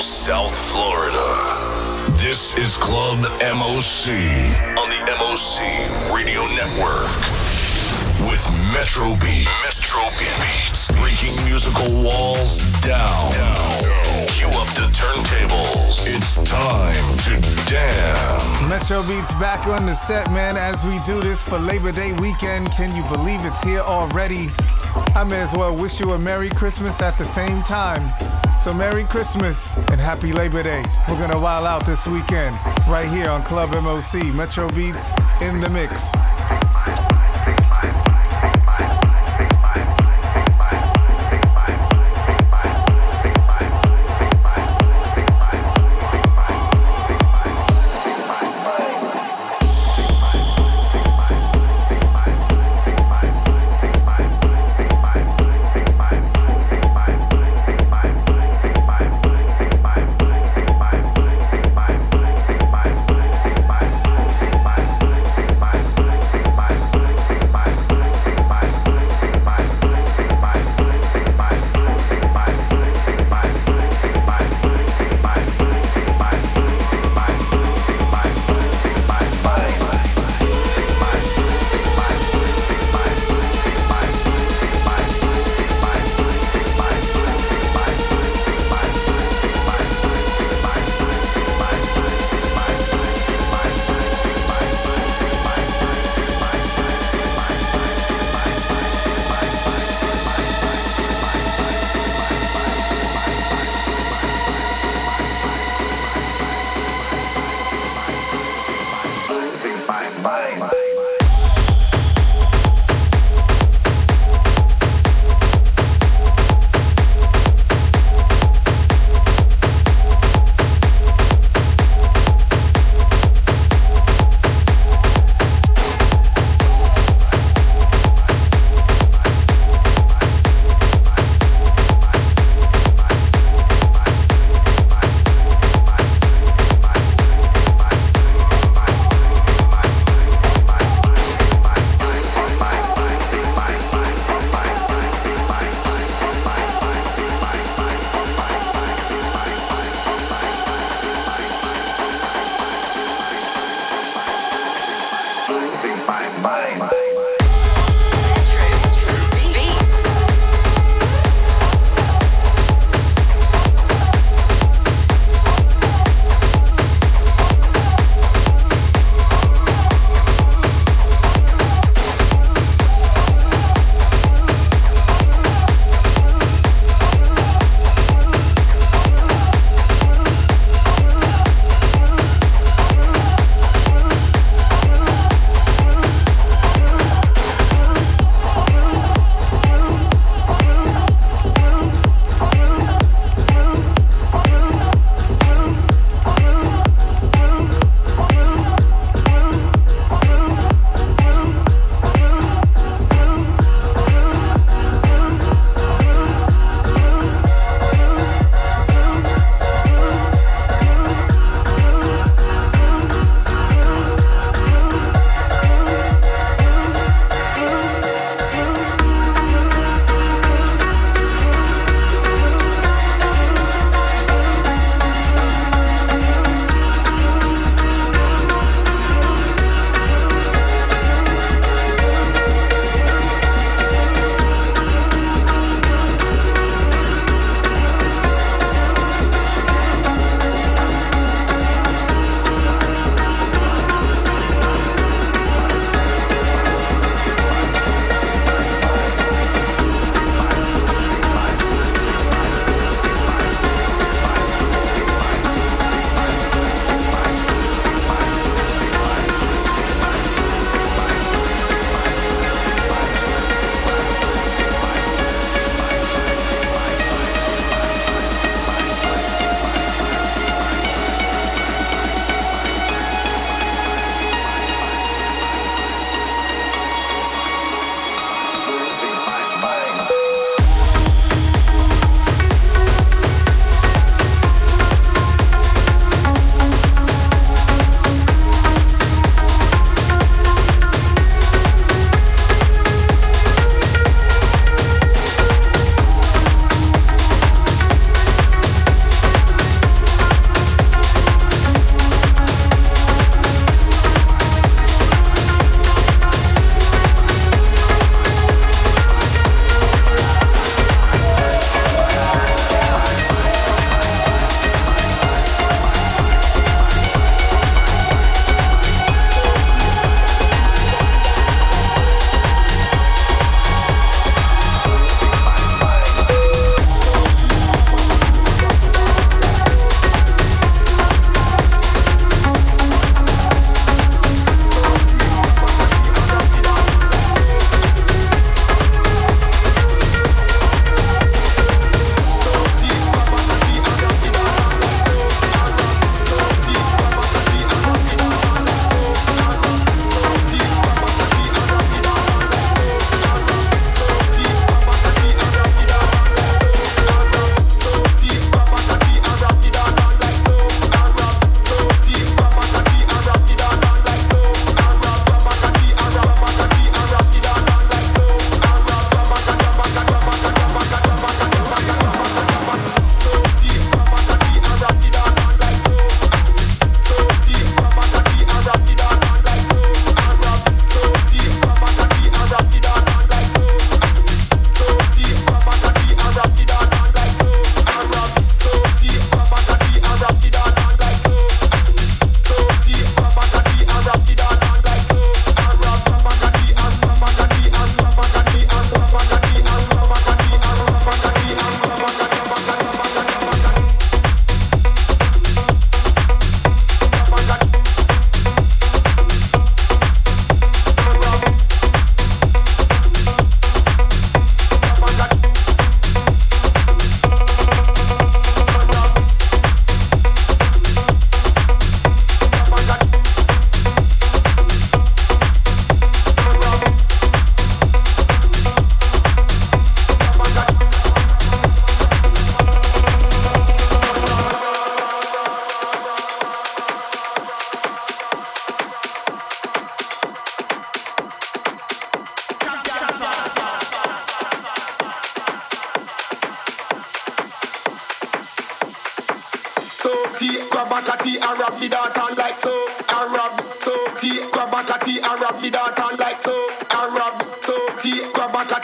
South Florida. This is Club MOC on the MOC Radio Network with Metro Beatz. Metro Beatz. Breaking musical walls down. Cue up the turntables. It's time to dance. Metro Beatz back on the set, man, as we do this for Labor Day weekend. Can you believe it's here already? I may as well wish you a Merry Christmas at the same time. So Merry Christmas and Happy Labor Day. We're gonna wild out this weekend, right here on Club MOC. Metro Beatz in the mix.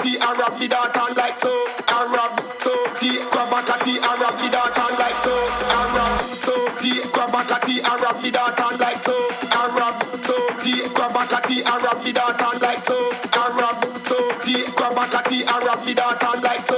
Kati Arab the dot and like so. Arab so T Kwabakati Arab the dot and like so. Arab so T Kwabakati Arab the dot and like so. Arab so T Kwabakati Arab the dot and like so. Arab so T Kwabakati Arab the dot and like so.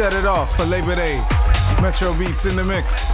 set it off for Labor Day. Metro Beatz in the mix.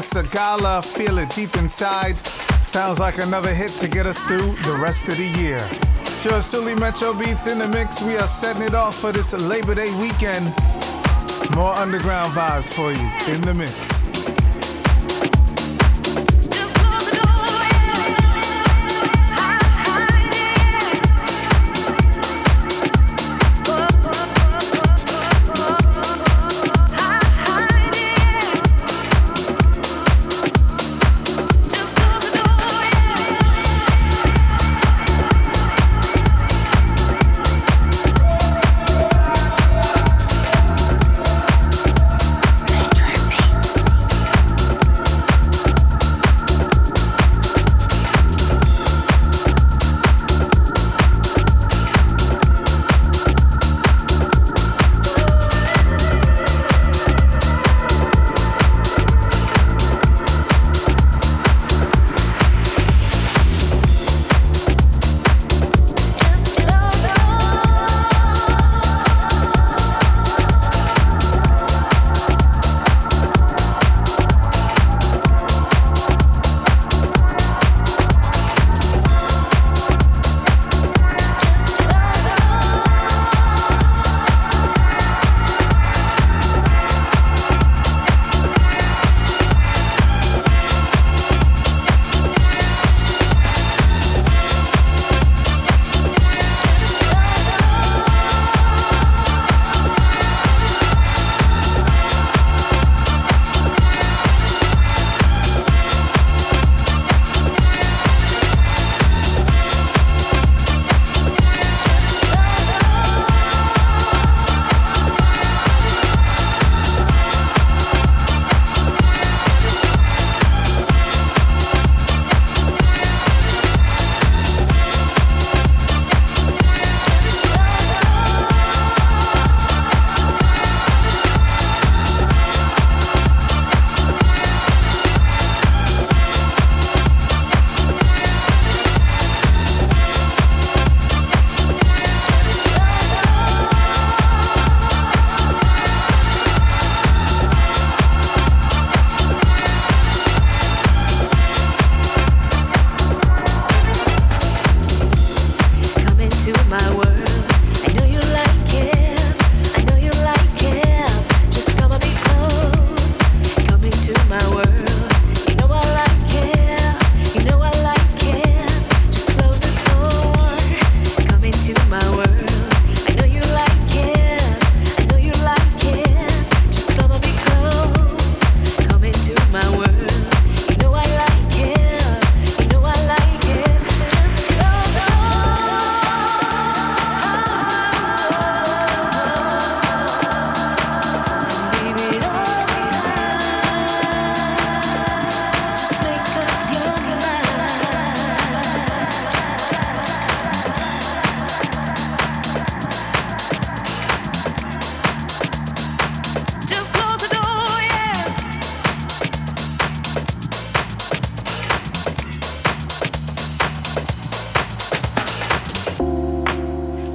Sigala, feel it deep inside. Sounds like another hit to get us through the rest of the year. Sure, surely Metro Beatz in the mix. We are setting it off for this Labor Day weekend. More underground vibes for you in the mix.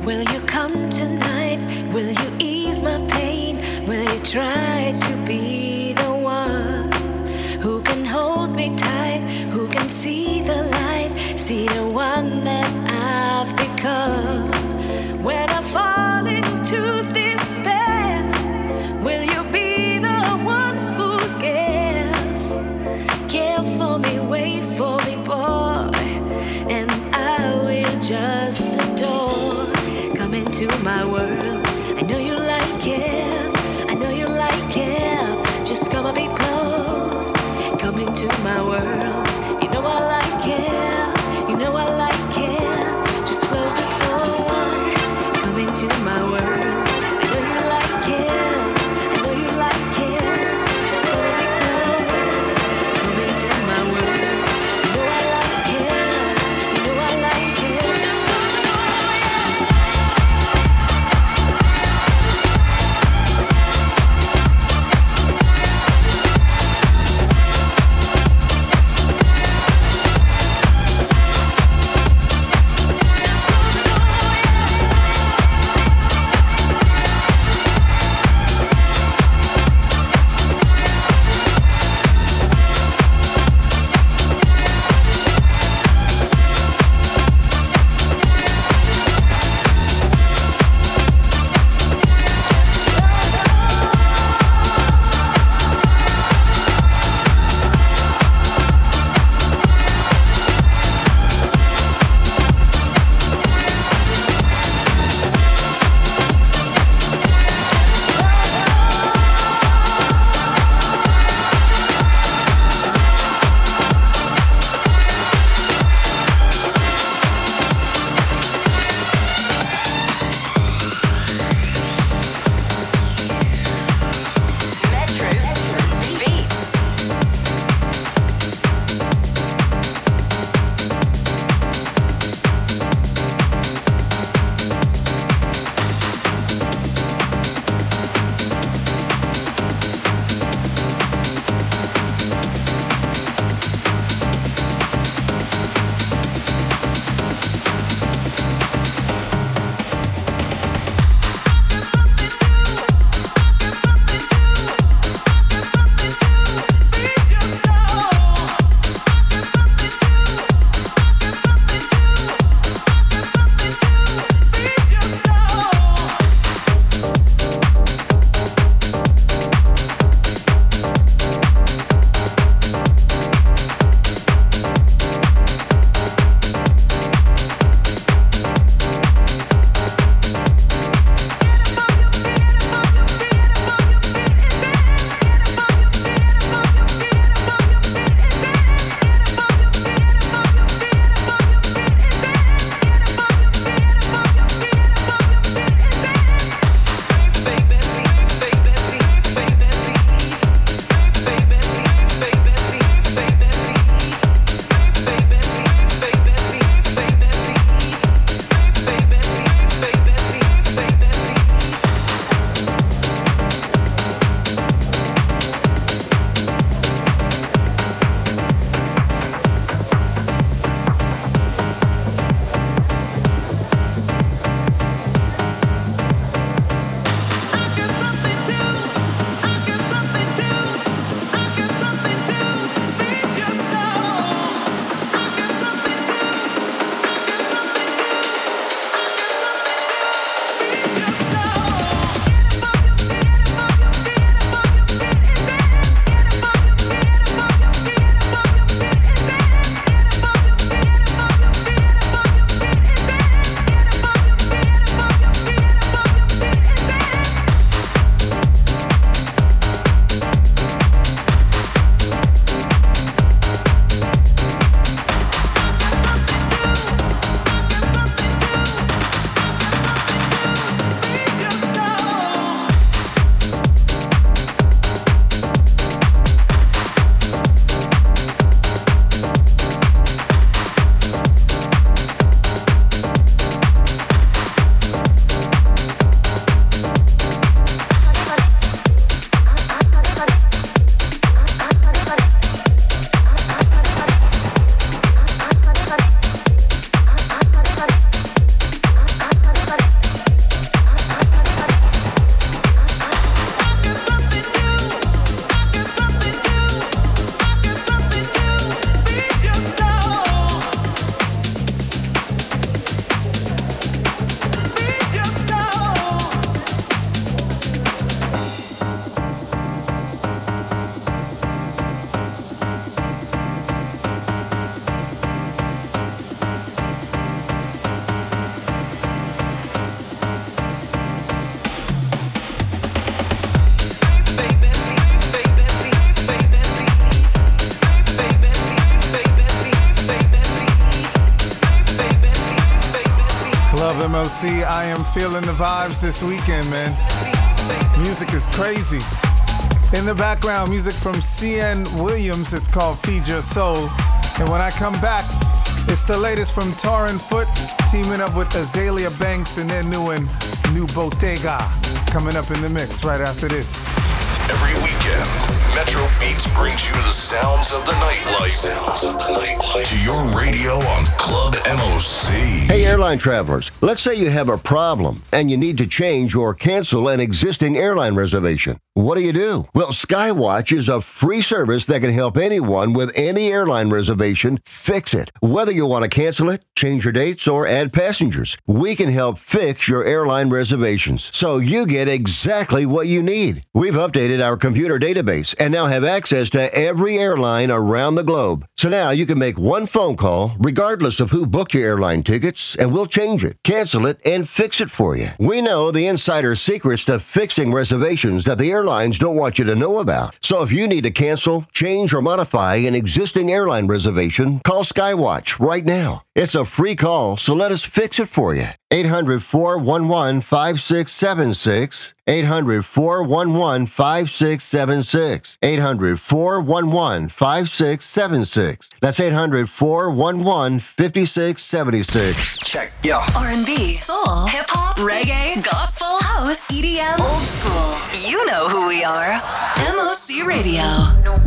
Will you come tonight? Will you MOC. I am feeling the vibes this weekend, man. Music is crazy. In the background, music from CN Williams. It's called Feed Your Soul. And when I come back, it's the latest from Torren Foot, teaming up with Azealia Banks and their new one, New Bottega, coming up in the mix right after this. Every weekend. Metro Beatz brings you the sounds of the nightlife. Sounds of the nightlife. To your radio on Club MOC. Hey, airline travelers. Let's say you have a problem and you need to change or cancel an existing airline reservation. What do you do? Well, Skywatch is a free service that can help anyone with any airline reservation fix it. Whether you want to cancel it, change your dates, or add passengers, we can help fix your airline reservations so you get exactly what you need. We've updated our computer database and now have access to every airline around the globe. So now you can make one phone call, regardless of who booked your airline tickets, and we'll change it, cancel it, and fix it for you. We know the insider secrets to fixing reservations that the airlines don't want you to know about. So if you need to cancel, change, or modify an existing airline reservation, call Skywatch right now. It's a free call, so let us fix it for you. 800 411 5676. 800 411 5676. 800 411 5676. That's 800 411 5676. Check. Yeah. R&B, soul, hip hop, reggae, gospel, house, EDM, old school. You know who we are. MOC Radio. New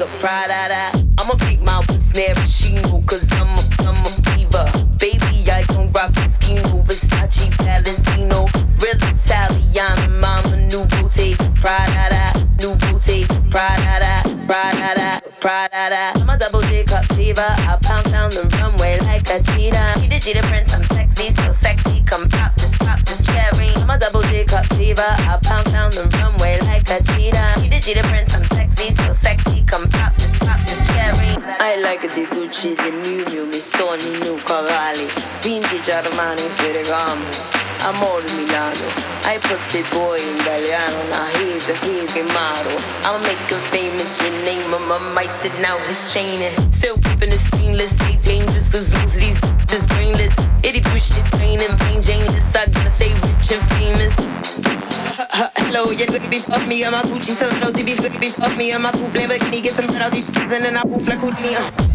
Bottega. Prada. I'ma pick my whips maraschino cause I'm a, I'm a fever. Baby, I don't rock Moschino, Versace, Valentino. Real Italian, mama, new Bottega. Prada. New Bottega. Prada. Prada. Prada. I'm a double J cup diva. I pounce down the runway like a cheetah. She the cheetah prince, I'm sexy, so sexy. Come pop this, pop this cherry. I'm a double J cup diva. I pounce down the runway like a cheetah. She the cheetah prince, I'm sexy, so sexy. Gucci, the Miu Miu, mi sogni new cavalli. Vintage Armani, Ferragamo. Amor Milano. I put the boy in Italiano. Now he's a he's a model. I'ma make him famous, rename him. I might sit now his chain and still keeping it stainless. Stay dangerous, cause most of these just brainless. Itty push the pain and pain, Janeless. I gotta stay rich and famous. Hello, yeah, look at me, puff me, I'm a Gucci, so no CB, look at me, puff me, I'm a coupe, Lamborghini, get some bread out these and then I poof like Houdini. Uh.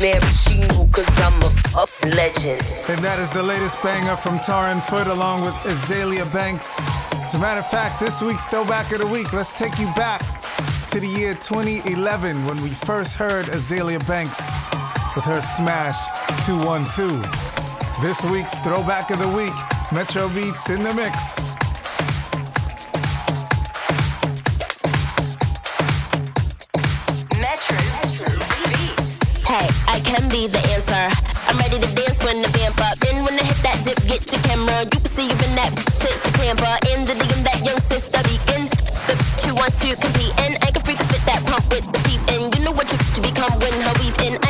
maraschino cause I'm a puff legend. And that is the latest banger from Torren Foot along with Azealia Banks. As a matter of fact, this week's Throwback of the Week, let's take you back to the year 2011 when we first heard Azealia Banks with her smash 212. This week's Throwback of the Week, Metro Beatz in the mix. Metro Beatz. Hey, I can be the answer. I'm ready to dance when the vamp up. Then when I hit that dip, get your camera. Even that shit's the camper. In the DM, that young sister beacon. The bitch who wants to compete. And I can freak fit that pump with the peep. And you know what you to become when her weave in.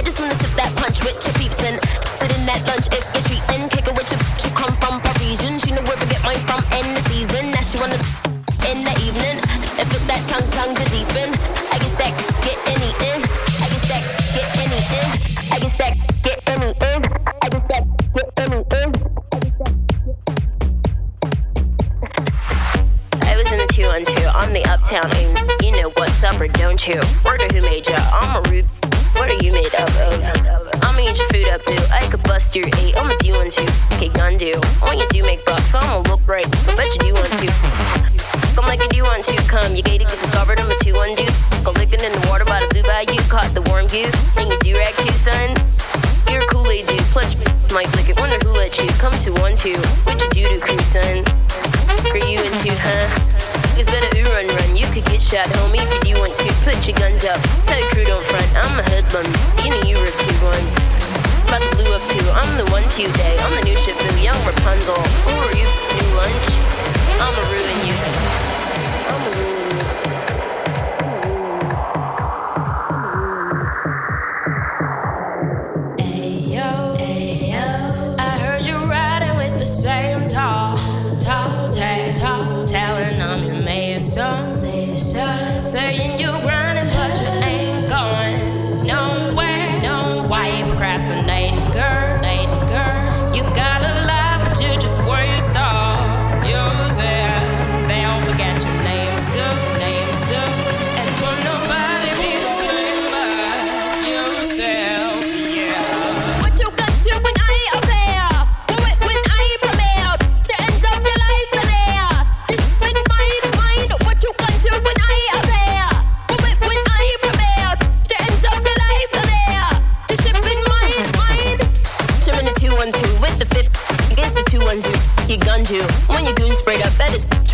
The warm goose. And you do rag too, son. You're a Kool-Aid dude. Plus, might lick it. Wonder who let you come to one two. What you do to crew, son? For you into, huh? It's better ooh run run. You could get shot, homie, if you want to. Put your guns up. Tell your crew don't front. I'm a hoodlum. You know you were two ones. About to blue up too. I'm the one to day. I'm the new Shifu, young Rapunzel. Who are you? New lunch? I'ma ruin you.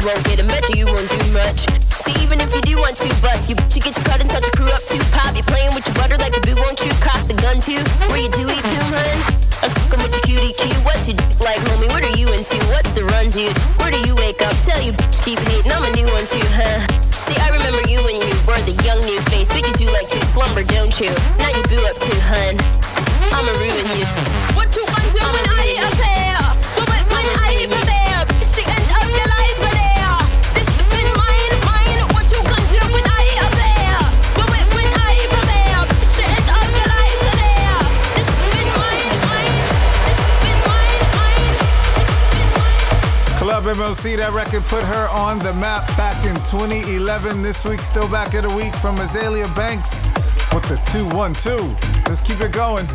Won't get him. Bet you you won't do much. See, even if you do want to bust, you but you get your cut and touch your crew up too. Pop, you playing with your butter like a boo, won't you? Cock the gun too. Where you do eat coon, hun? I'm fucking with your cutie cue. What's your dick like, homie? What are you into? What's the run, dude? Where do you wake up? Tell you bitch keep hating. I'm a new one too, huh? See, I remember you when you were the young new face, but you do like to slumber, don't you? Now you boo up too, hun. I'ma ruin you. What you gonna do when I appear? MLC, that record put her on the map back in 2011. This week, still back of the week from Azealia Banks with the 212. Let's keep it going.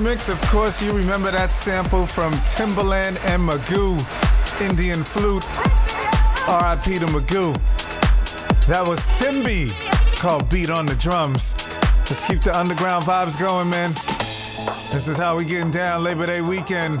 Mix. Of course, you remember that sample from Timbaland and Magoo, Indian flute. R.I.P. to Magoo. That was Timby, called Beat on the Drums. Let's keep the underground vibes going, man. This is how we getting down Labor Day weekend.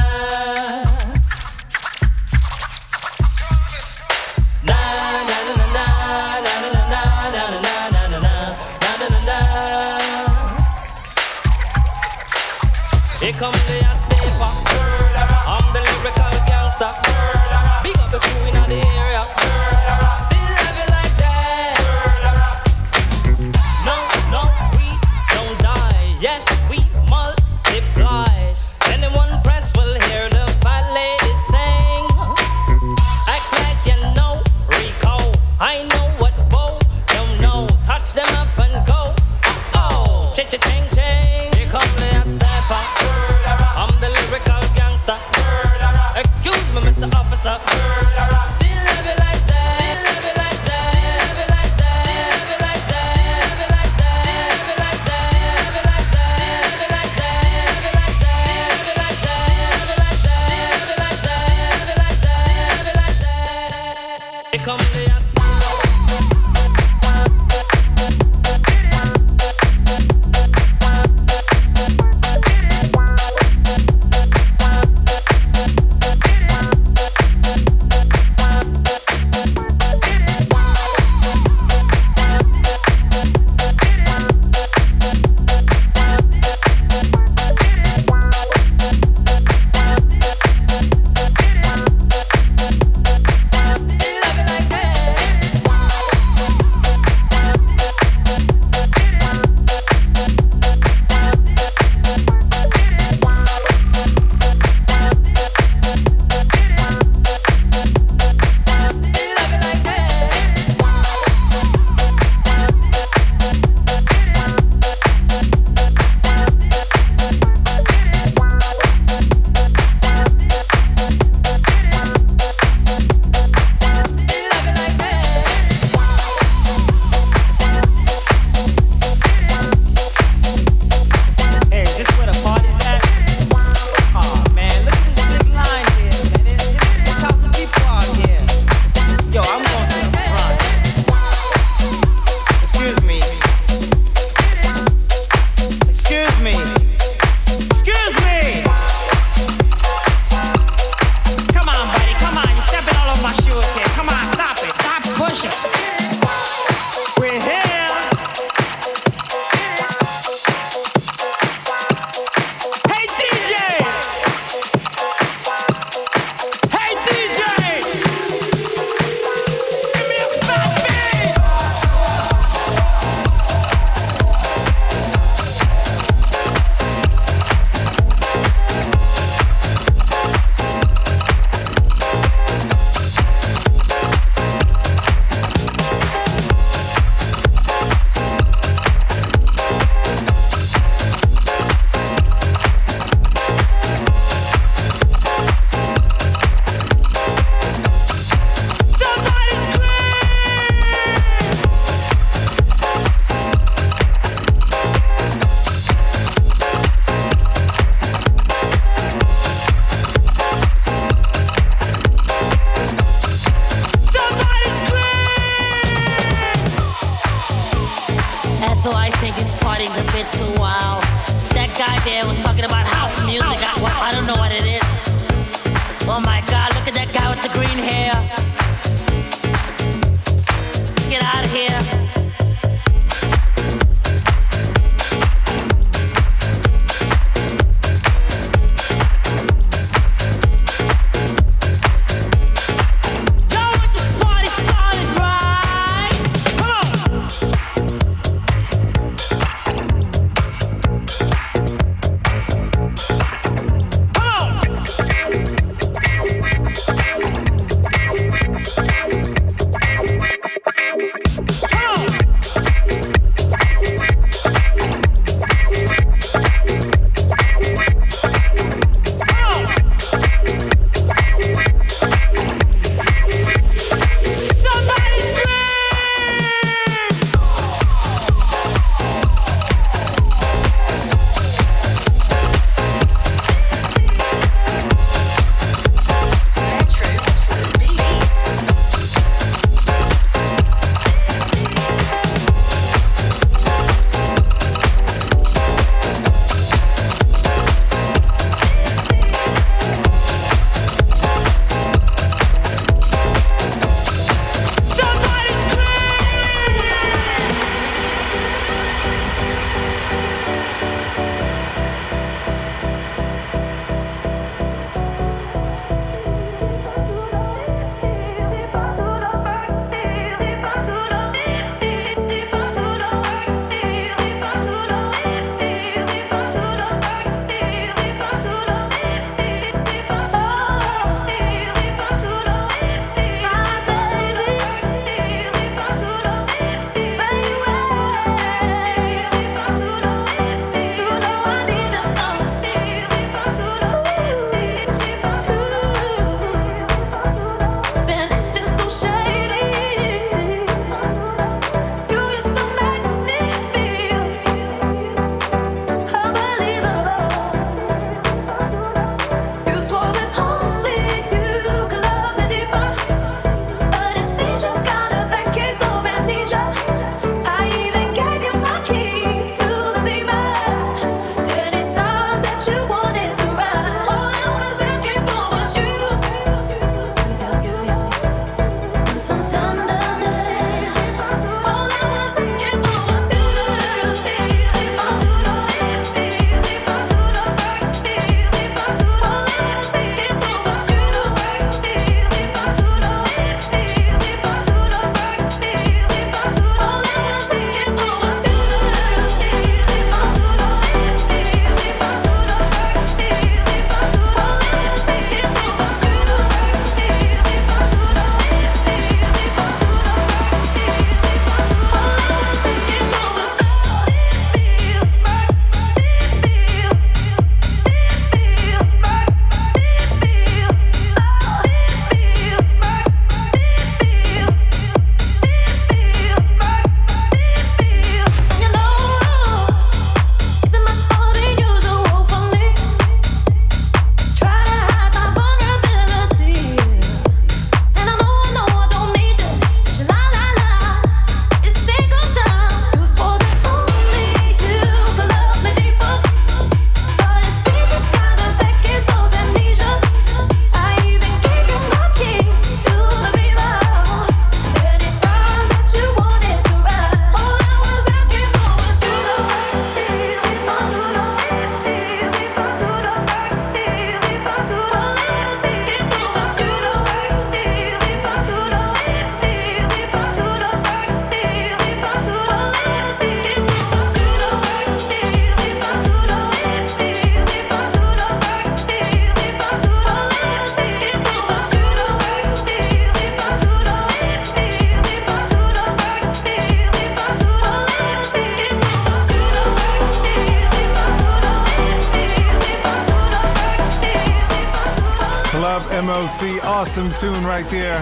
Tune right there.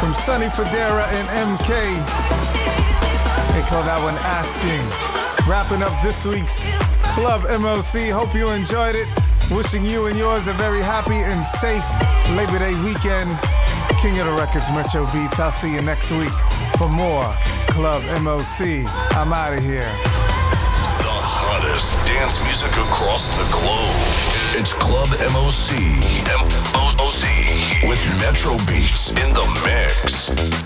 From Sonny Fodera and MK. They call that one Asking. Wrapping up this week's Club MOC. Hope you enjoyed it. Wishing you and yours a very happy and safe Labor Day weekend. King of the Records, Metro Beatz. I'll see you next week for more Club MOC. I'm out of here. The hottest dance music across the globe. It's Club MOC. MOC with Metro Beatz in the mix.